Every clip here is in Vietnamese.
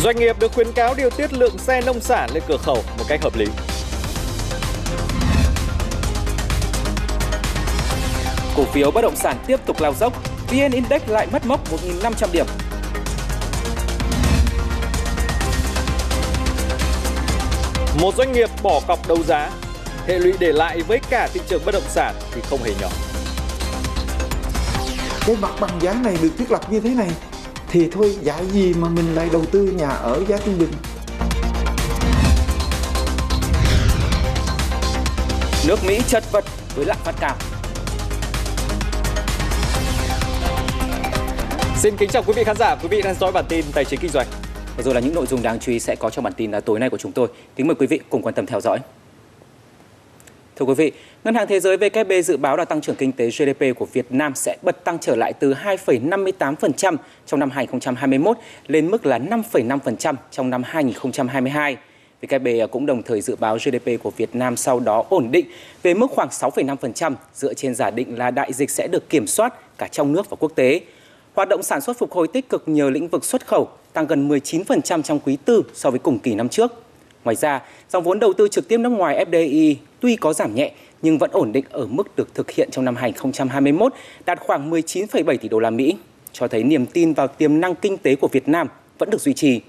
Doanh nghiệp được khuyến cáo điều tiết lượng xe nông sản lên cửa khẩu một cách hợp lý. Cổ phiếu bất động sản tiếp tục lao dốc, VN Index lại mất mốc 1.500 điểm. Một doanh nghiệp bỏ cọc đấu giá, hệ lụy để lại với cả thị trường bất động sản thì không hề nhỏ. Cái mặt bằng giá này được thiết lập như thế này thì thôi giá gì mà mình lại đầu tư nhà ở giá trung bình. Nước Mỹ chật vật với lạm phát cao. Xin kính chào quý vị khán giả, quý vị đang dõi bản tin Tài chính Kinh doanh. Và rồi là những nội dung đáng chú ý sẽ có trong bản tin à, tối nay của chúng tôi. Kính mời quý vị cùng quan tâm theo dõi. Thưa quý vị, Ngân hàng Thế giới WB dự báo là tăng trưởng kinh tế GDP của Việt Nam sẽ bật tăng trở lại từ 2,58% trong năm 2021 lên mức là 5,5% trong năm 2022. WB cũng đồng thời dự báo GDP của Việt Nam sau đó ổn định về mức khoảng 6,5% dựa trên giả định là đại dịch sẽ được kiểm soát cả trong nước và quốc tế. Hoạt động sản xuất phục hồi tích cực nhờ lĩnh vực xuất khẩu tăng gần 19% trong quý tư so với cùng kỳ năm trước. Ngoài ra, dòng vốn đầu tư trực tiếp nước ngoài FDI tuy có giảm nhẹ nhưng vẫn ổn định ở mức được thực hiện trong năm 2021 đạt khoảng 19,7 tỷ đô la Mỹ, cho thấy niềm tin vào tiềm năng kinh tế của Việt Nam vẫn được duy trì.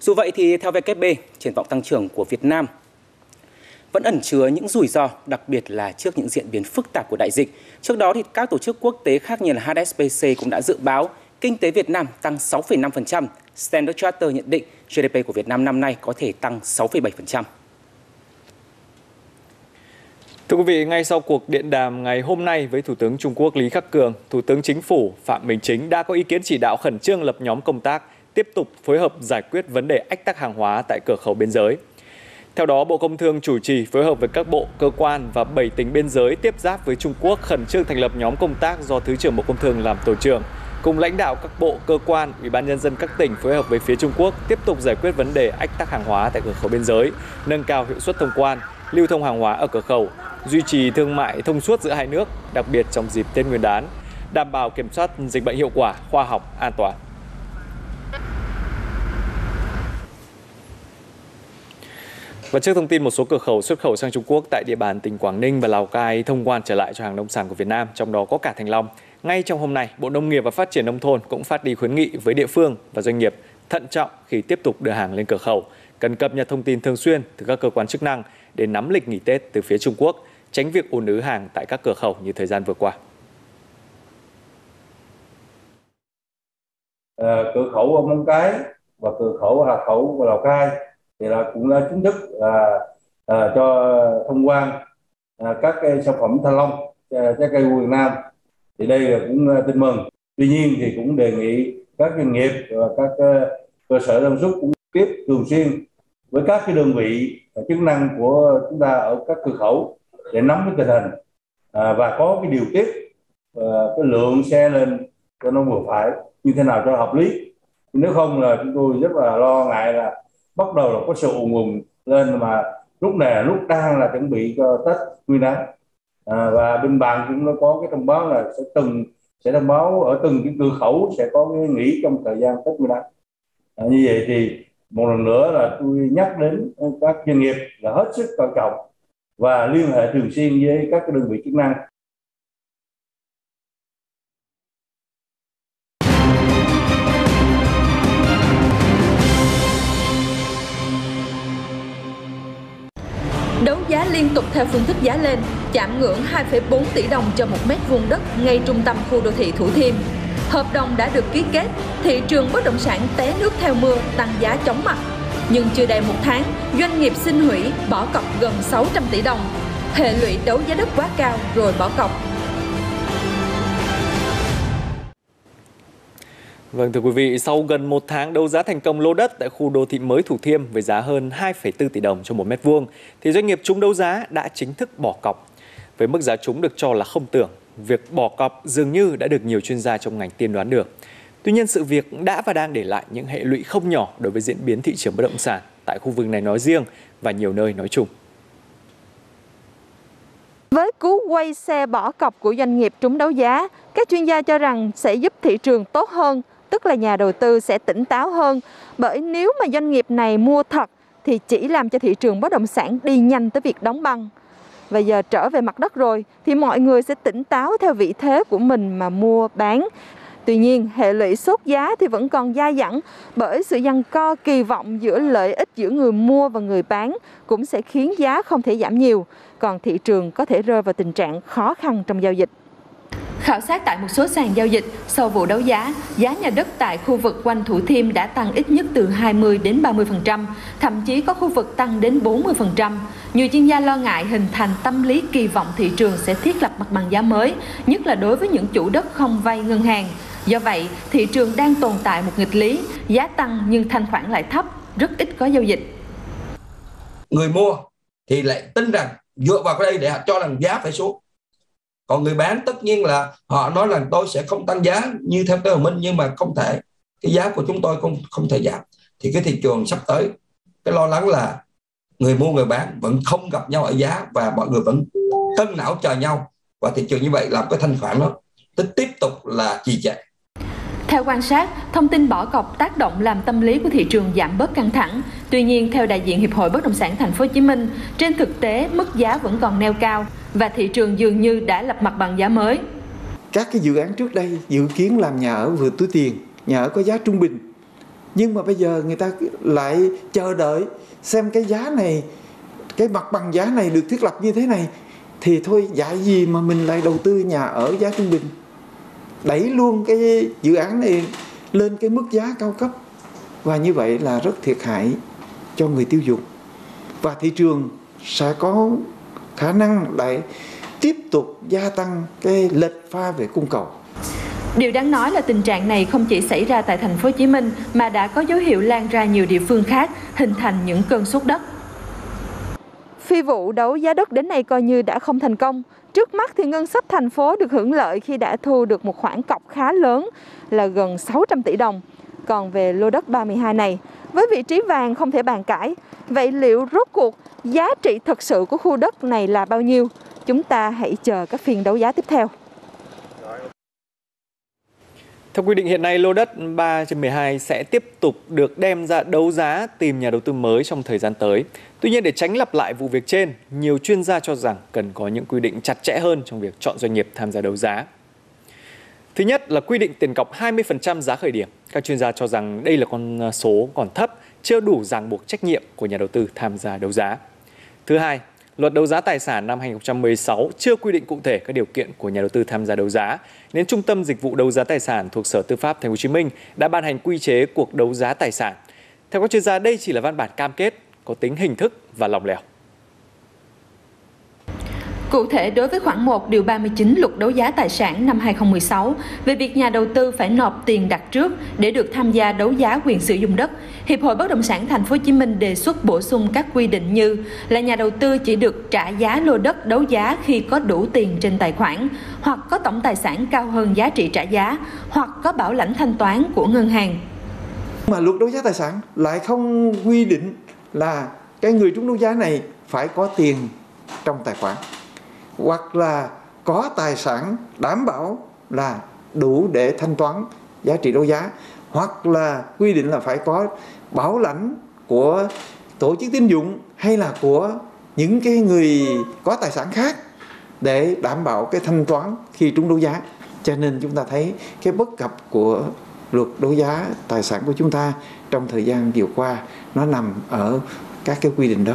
Dù vậy thì theo WB, triển vọng tăng trưởng của Việt Nam vẫn ẩn chứa những rủi ro, đặc biệt là trước những diễn biến phức tạp của đại dịch. Trước đó thì các tổ chức quốc tế khác như là HSBC cũng đã dự báo kinh tế Việt Nam tăng 6,5%. Standard Charter nhận định GDP của Việt Nam năm nay có thể tăng 6,7%. Thưa quý vị, ngay sau cuộc điện đàm ngày hôm nay với Thủ tướng Trung Quốc Lý Khắc Cường, Thủ tướng Chính phủ Phạm Minh Chính đã có ý kiến chỉ đạo khẩn trương lập nhóm công tác tiếp tục phối hợp giải quyết vấn đề ách tắc hàng hóa tại cửa khẩu biên giới. Theo đó, Bộ Công Thương chủ trì phối hợp với các bộ, cơ quan và 7 tỉnh biên giới tiếp giáp với Trung Quốc khẩn trương thành lập nhóm công tác do Thứ trưởng Bộ Công Thương làm tổ trưởng, cùng lãnh đạo các bộ, cơ quan, ủy ban nhân dân các tỉnh phối hợp với phía Trung Quốc tiếp tục giải quyết vấn đề ách tắc hàng hóa tại cửa khẩu biên giới, nâng cao hiệu suất thông quan, lưu thông hàng hóa ở cửa khẩu, duy trì thương mại thông suốt giữa hai nước, đặc biệt trong dịp Tết Nguyên đán, đảm bảo kiểm soát dịch bệnh hiệu quả, khoa học, an toàn. Và trước thông tin một số cửa khẩu xuất khẩu sang Trung Quốc tại địa bàn tỉnh Quảng Ninh và Lào Cai thông quan trở lại cho hàng nông sản của Việt Nam, trong đó có cả thanh Long. Ngay trong hôm nay, Bộ Nông nghiệp và Phát triển Nông thôn cũng phát đi khuyến nghị với địa phương và doanh nghiệp thận trọng khi tiếp tục đưa hàng lên cửa khẩu, cần cập nhật thông tin thường xuyên từ các cơ quan chức năng để nắm lịch nghỉ Tết từ phía Trung Quốc, tránh việc ùn ứ hàng tại các cửa khẩu như thời gian vừa qua. À, cửa khẩu ở Móng Cái và cửa khẩu Hà Khẩu và Lào Cai thì là cũng đã chính thức là à, cho thông quan à, các cái sản phẩm thanh long trái cây của Việt Nam. Thì đây là cũng tin mừng. Tuy nhiên thì cũng đề nghị các doanh nghiệp và các cơ sở sản xuất cũng tiếp thường xuyên với các cái đơn vị chức năng của chúng ta ở các cửa khẩu để nắm cái tình hình. À, và có cái điều tiết à, cái lượng xe lên cho nó vừa phải như thế nào cho hợp lý. Nếu không là chúng tôi rất là lo ngại là bắt đầu là có sự ùn ùn lên mà lúc này là lúc đang là chuẩn bị cho tết nguyên đán. À, và bên bạn cũng nó có cái thông báo là sẽ từng sẽ thông báo ở từng cái cửa khẩu sẽ có cái nghỉ trong thời gian tết nguyên đán. À, như vậy thì một lần nữa là tôi nhắc đến các doanh nghiệp là hết sức quan trọng và liên hệ thường xuyên với các đơn vị chức năng Đấu giá liên tục theo phương thức giá lên, chạm ngưỡng 2,4 tỷ đồng cho một mét vuông đất ngay trung tâm khu đô thị Thủ Thiêm. Hợp đồng đã được ký kết, thị trường bất động sản té nước theo mưa, tăng giá chóng mặt. Nhưng chưa đầy một tháng, doanh nghiệp xin hủy, bỏ cọc gần 600 tỷ đồng. Hệ lụy đấu giá đất quá cao rồi bỏ cọc, Vâng thưa quý vị, sau gần một tháng đấu giá thành công lô đất tại khu đô thị mới Thủ Thiêm với giá hơn 2,4 tỷ đồng cho một mét vuông, thì doanh nghiệp trúng đấu giá đã chính thức bỏ cọc. Với mức giá chúng được cho là không tưởng, việc bỏ cọc dường như đã được nhiều chuyên gia trong ngành tiên đoán được. Tuy nhiên sự việc đã và đang để lại những hệ lụy không nhỏ đối với diễn biến thị trường bất động sản tại khu vực này nói riêng và nhiều nơi nói chung. Với cú quay xe bỏ cọc của doanh nghiệp trúng đấu giá, các chuyên gia cho rằng sẽ giúp thị trường tốt hơn tức là nhà đầu tư sẽ tỉnh táo hơn bởi nếu mà doanh nghiệp này mua thật thì chỉ làm cho thị trường bất động sản đi nhanh tới việc đóng băng. Và giờ trở về mặt đất rồi thì mọi người sẽ tỉnh táo theo vị thế của mình mà mua bán. Tuy nhiên, hệ lụy sốt giá thì vẫn còn dai dẳng bởi sự giằng co kỳ vọng giữa lợi ích giữa người mua và người bán cũng sẽ khiến giá không thể giảm nhiều, còn thị trường có thể rơi vào tình trạng khó khăn trong giao dịch. Khảo sát tại một số sàn giao dịch, sau vụ đấu giá, giá nhà đất tại khu vực quanh Thủ Thiêm đã tăng ít nhất từ 20 đến 30%, thậm chí có khu vực tăng đến 40%. Nhiều chuyên gia lo ngại hình thành tâm lý kỳ vọng thị trường sẽ thiết lập mặt bằng giá mới, nhất là đối với những chủ đất không vay ngân hàng. Do vậy, thị trường đang tồn tại một nghịch lý, giá tăng nhưng thanh khoản lại thấp, rất ít có giao dịch. Người mua thì lại tin rằng dựa vào cái đây để cho rằng giá phải xuống. Còn người bán tất nhiên là họ nói rằng tôi sẽ không tăng giá như theo cái minh nhưng mà không thể cái giá của chúng tôi không không thể giảm. Thì cái thị trường sắp tới cái lo lắng là người mua người bán vẫn không gặp nhau ở giá và mọi người vẫn cân não chờ nhau. Và thị trường như vậy làm cái thanh khoản nó tiếp tục là trì trệ theo quan sát, thông tin bỏ cọc tác động làm tâm lý của thị trường giảm bớt căng thẳng. Tuy nhiên, theo đại diện Hiệp hội Bất động sản Thành phố Hồ Chí Minh, trên thực tế mức giá vẫn còn neo cao và thị trường dường như đã lập mặt bằng giá mới. Các cái dự án trước đây dự kiến làm nhà ở vừa túi tiền, nhà ở có giá trung bình. Nhưng mà bây giờ người ta lại chờ đợi xem cái giá này, cái mặt bằng giá này được thiết lập như thế này thì thôi dạy gì mà mình lại đầu tư nhà ở giá trung bình đẩy luôn cái dự án này lên cái mức giá cao cấp và như vậy là rất thiệt hại cho người tiêu dùng và thị trường sẽ có khả năng lại tiếp tục gia tăng cái lệch pha về cung cầu. Điều đáng nói là tình trạng này không chỉ xảy ra tại thành phố Hồ Chí Minh mà đã có dấu hiệu lan ra nhiều địa phương khác, hình thành những cơn sốt đất. Phi vụ đấu giá đất đến nay coi như đã không thành công. Trước mắt thì ngân sách thành phố được hưởng lợi khi đã thu được một khoản cọc khá lớn là gần 600 tỷ đồng. Còn về lô đất 32 này, với vị trí vàng không thể bàn cãi, vậy liệu rốt cuộc giá trị thực sự của khu đất này là bao nhiêu? Chúng ta hãy chờ các phiên đấu giá tiếp theo. Theo quy định hiện nay, lô đất 3 trên 12 sẽ tiếp tục được đem ra đấu giá tìm nhà đầu tư mới trong thời gian tới. Tuy nhiên để tránh lặp lại vụ việc trên, nhiều chuyên gia cho rằng cần có những quy định chặt chẽ hơn trong việc chọn doanh nghiệp tham gia đấu giá. Thứ nhất là quy định tiền cọc 20% giá khởi điểm. Các chuyên gia cho rằng đây là con à, số còn thấp, chưa đủ ràng buộc trách nhiệm của nhà đầu tư tham gia đấu giá. Thứ hai, Luật đấu giá tài sản năm 2016 chưa quy định cụ thể các điều kiện của nhà đầu tư tham gia đấu giá, nên Trung tâm Dịch vụ đấu giá tài sản thuộc Sở Tư pháp Thành phố Hồ Chí Minh đã ban hành quy chế cuộc đấu giá tài sản. Theo các chuyên gia, đây chỉ là văn bản cam kết có tính hình thức và lòng lẻo. Cụ thể, đối với khoản 1 điều 39 luật đấu giá tài sản năm 2016 về việc nhà đầu tư phải nộp tiền đặt trước để được tham gia đấu giá quyền sử dụng đất, Hiệp hội Bất động sản Thành phố Hồ Chí Minh đề xuất bổ sung các quy định như là nhà đầu tư chỉ được trả giá lô đất đấu giá khi có đủ tiền trên tài khoản, hoặc có tổng tài sản cao hơn giá trị trả giá, hoặc có bảo lãnh thanh toán của ngân hàng. Mà luật đấu giá tài sản lại không quy định là cái người trúng đấu giá này phải có tiền trong tài khoản, hoặc là có tài sản đảm bảo là đủ để thanh toán giá trị đấu giá, hoặc là quy định là phải có bảo lãnh của tổ chức tín dụng hay là của những cái người có tài sản khác để đảm bảo cái thanh toán khi trúng đấu giá. Cho nên chúng ta thấy cái bất cập của luật đấu giá tài sản của chúng ta trong thời gian vừa qua nó nằm ở các cái quy định đó.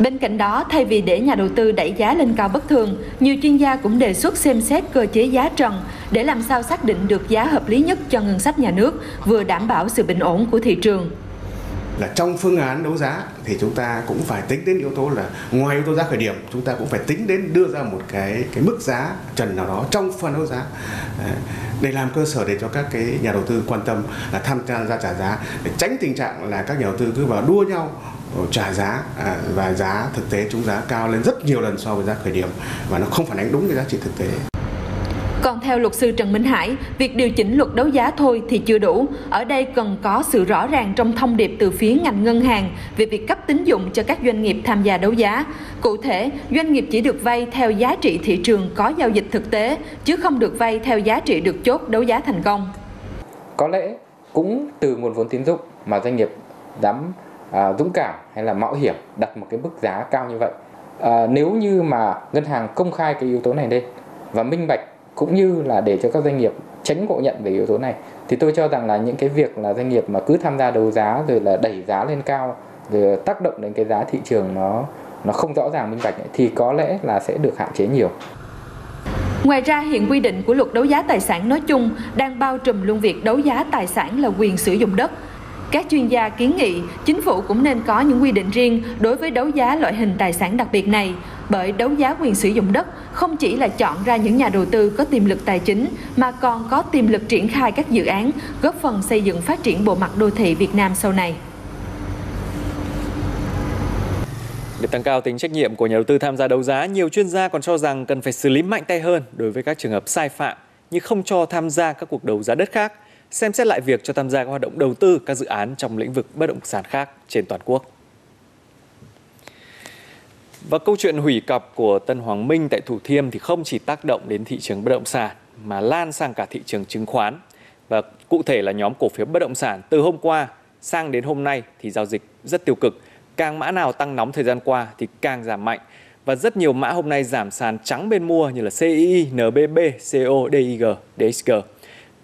Bên cạnh đó, thay vì để nhà đầu tư đẩy giá lên cao bất thường, nhiều chuyên gia cũng đề xuất xem xét cơ chế giá trần để làm sao xác định được giá hợp lý nhất cho ngân sách nhà nước, vừa đảm bảo sự bình ổn của thị trường là trong phương án đấu giá thì chúng ta cũng phải tính đến yếu tố là ngoài yếu tố giá khởi điểm chúng ta cũng phải tính đến đưa ra một cái cái mức giá trần nào đó trong phần đấu giá để làm cơ sở để cho các cái nhà đầu tư quan tâm là tham gia ra trả giá để tránh tình trạng là các nhà đầu tư cứ vào đua nhau ờ, trả giá à, và giá thực tế chúng giá cao lên rất nhiều lần so với giá khởi điểm và nó không phản ánh đúng cái giá trị thực tế. Còn theo luật sư Trần Minh Hải, việc điều chỉnh luật đấu giá thôi thì chưa đủ. Ở đây cần có sự rõ ràng trong thông điệp từ phía ngành ngân hàng về việc cấp tín dụng cho các doanh nghiệp tham gia đấu giá. Cụ thể, doanh nghiệp chỉ được vay theo giá trị thị trường có giao dịch thực tế, chứ không được vay theo giá trị được chốt đấu giá thành công. có lẽ cũng từ nguồn vốn tín dụng mà doanh nghiệp dám à, dũng cảm hay là mạo hiểm đặt một cái mức giá cao như vậy à, nếu như mà ngân hàng công khai cái yếu tố này lên và minh bạch cũng như là để cho các doanh nghiệp tránh ngộ nhận về yếu tố này thì tôi cho rằng là những cái việc là doanh nghiệp mà cứ tham gia đấu giá rồi là đẩy giá lên cao rồi tác động đến cái giá thị trường nó nó không rõ ràng minh bạch ấy, thì có lẽ là sẽ được hạn chế nhiều. Ngoài ra, hiện quy định của luật đấu giá tài sản nói chung đang bao trùm luôn việc đấu giá tài sản là quyền sử dụng đất. Các chuyên gia kiến nghị chính phủ cũng nên có những quy định riêng đối với đấu giá loại hình tài sản đặc biệt này, bởi đấu giá quyền sử dụng đất không chỉ là chọn ra những nhà đầu tư có tiềm lực tài chính mà còn có tiềm lực triển khai các dự án, góp phần xây dựng phát triển bộ mặt đô thị Việt Nam sau này. Để tăng cao tính trách nhiệm của nhà đầu tư tham gia đấu giá, nhiều chuyên gia còn cho rằng cần phải xử lý mạnh tay hơn đối với các trường hợp sai phạm như không cho tham gia các cuộc đấu giá đất khác, xem xét lại việc cho tham gia các hoạt động đầu tư các dự án trong lĩnh vực bất động sản khác trên toàn quốc. Và câu chuyện hủy cọc của Tân Hoàng Minh tại Thủ Thiêm thì không chỉ tác động đến thị trường bất động sản mà lan sang cả thị trường chứng khoán. Và cụ thể là nhóm cổ phiếu bất động sản từ hôm qua sang đến hôm nay thì giao dịch rất tiêu cực. Càng mã nào tăng nóng thời gian qua thì càng giảm mạnh. Và rất nhiều mã hôm nay giảm sàn trắng bên mua như là CII, NBB, CO, DIG, DXG.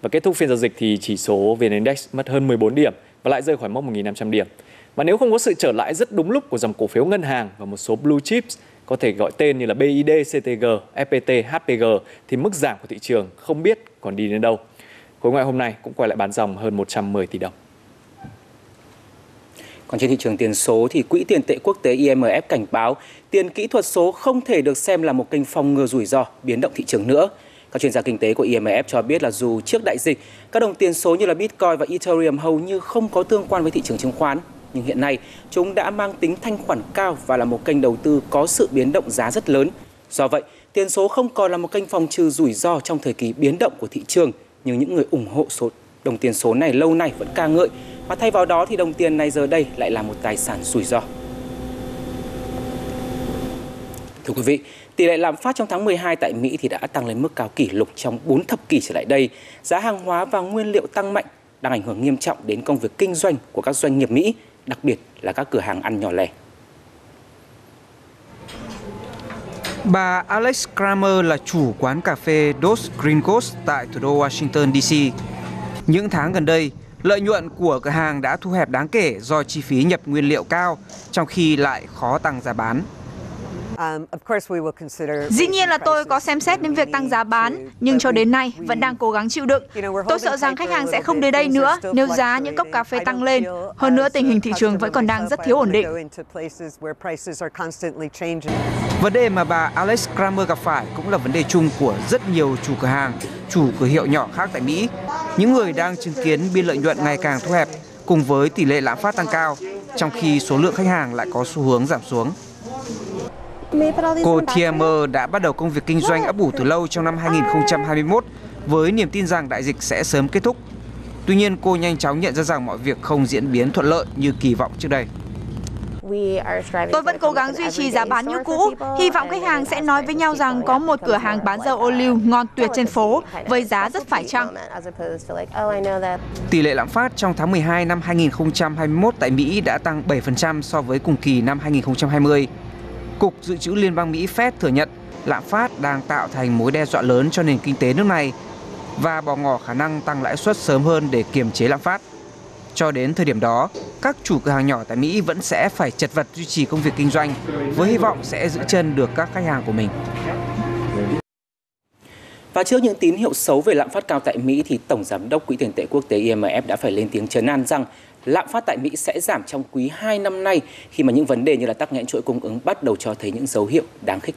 Và kết thúc phiên giao dịch thì chỉ số VN Index mất hơn 14 điểm và lại rơi khỏi mốc 1.500 điểm. Và nếu không có sự trở lại rất đúng lúc của dòng cổ phiếu ngân hàng và một số blue chips có thể gọi tên như là BID, CTG, FPT, HPG thì mức giảm của thị trường không biết còn đi đến đâu. Khối ngoại hôm nay cũng quay lại bán dòng hơn 110 tỷ đồng. Còn trên thị trường tiền số thì Quỹ tiền tệ quốc tế IMF cảnh báo tiền kỹ thuật số không thể được xem là một kênh phòng ngừa rủi ro biến động thị trường nữa. Các chuyên gia kinh tế của IMF cho biết là dù trước đại dịch, các đồng tiền số như là Bitcoin và Ethereum hầu như không có tương quan với thị trường chứng khoán, nhưng hiện nay chúng đã mang tính thanh khoản cao và là một kênh đầu tư có sự biến động giá rất lớn. Do vậy, tiền số không còn là một kênh phòng trừ rủi ro trong thời kỳ biến động của thị trường, nhưng những người ủng hộ số đồng tiền số này lâu nay vẫn ca ngợi Mà thay vào đó thì đồng tiền này giờ đây lại là một tài sản rủi ro. Thưa quý vị, tỷ lệ lạm phát trong tháng 12 tại Mỹ thì đã tăng lên mức cao kỷ lục trong 4 thập kỷ trở lại đây. Giá hàng hóa và nguyên liệu tăng mạnh đang ảnh hưởng nghiêm trọng đến công việc kinh doanh của các doanh nghiệp Mỹ, đặc biệt là các cửa hàng ăn nhỏ lẻ. Bà Alex Kramer là chủ quán cà phê Dos Gringos tại thủ đô Washington DC. Những tháng gần đây, lợi nhuận của cửa hàng đã thu hẹp đáng kể do chi phí nhập nguyên liệu cao, trong khi lại khó tăng giá bán. Dĩ nhiên là tôi có xem xét đến việc tăng giá bán, nhưng cho đến nay vẫn đang cố gắng chịu đựng. Tôi sợ rằng khách hàng sẽ không đến đây nữa nếu giá những cốc cà phê tăng lên. Hơn nữa, tình hình thị trường vẫn còn đang rất thiếu ổn định. Vấn đề mà bà Alex Kramer gặp phải cũng là vấn đề chung của rất nhiều chủ cửa hàng, chủ cửa hiệu nhỏ khác tại Mỹ. Những người đang chứng kiến biên lợi nhuận ngày càng thu hẹp cùng với tỷ lệ lạm phát tăng cao, trong khi số lượng khách hàng lại có xu hướng giảm xuống. Cô Thiemer đã bắt đầu công việc kinh doanh ấp ủ từ lâu trong năm 2021 với niềm tin rằng đại dịch sẽ sớm kết thúc. Tuy nhiên, cô nhanh chóng nhận ra rằng mọi việc không diễn biến thuận lợi như kỳ vọng trước đây. Tôi vẫn cố gắng duy trì giá bán như cũ, hy vọng khách hàng sẽ nói với nhau rằng có một cửa hàng bán dầu ô liu ngon tuyệt trên phố với giá rất phải chăng. Tỷ lệ lạm phát trong tháng 12 năm 2021 tại Mỹ đã tăng 7% so với cùng kỳ năm 2020. Cục Dự trữ Liên bang Mỹ Fed thừa nhận lạm phát đang tạo thành mối đe dọa lớn cho nền kinh tế nước này và bỏ ngỏ khả năng tăng lãi suất sớm hơn để kiềm chế lạm phát. Cho đến thời điểm đó, các chủ cửa hàng nhỏ tại Mỹ vẫn sẽ phải chật vật duy trì công việc kinh doanh với hy vọng sẽ giữ chân được các khách hàng của mình. Và trước những tín hiệu xấu về lạm phát cao tại Mỹ thì Tổng Giám đốc Quỹ tiền tệ quốc tế IMF đã phải lên tiếng chấn an rằng lạm phát tại Mỹ sẽ giảm trong quý 2 năm nay, khi mà những vấn đề như là tắc nghẽn chuỗi cung ứng bắt đầu cho thấy những dấu hiệu đáng khích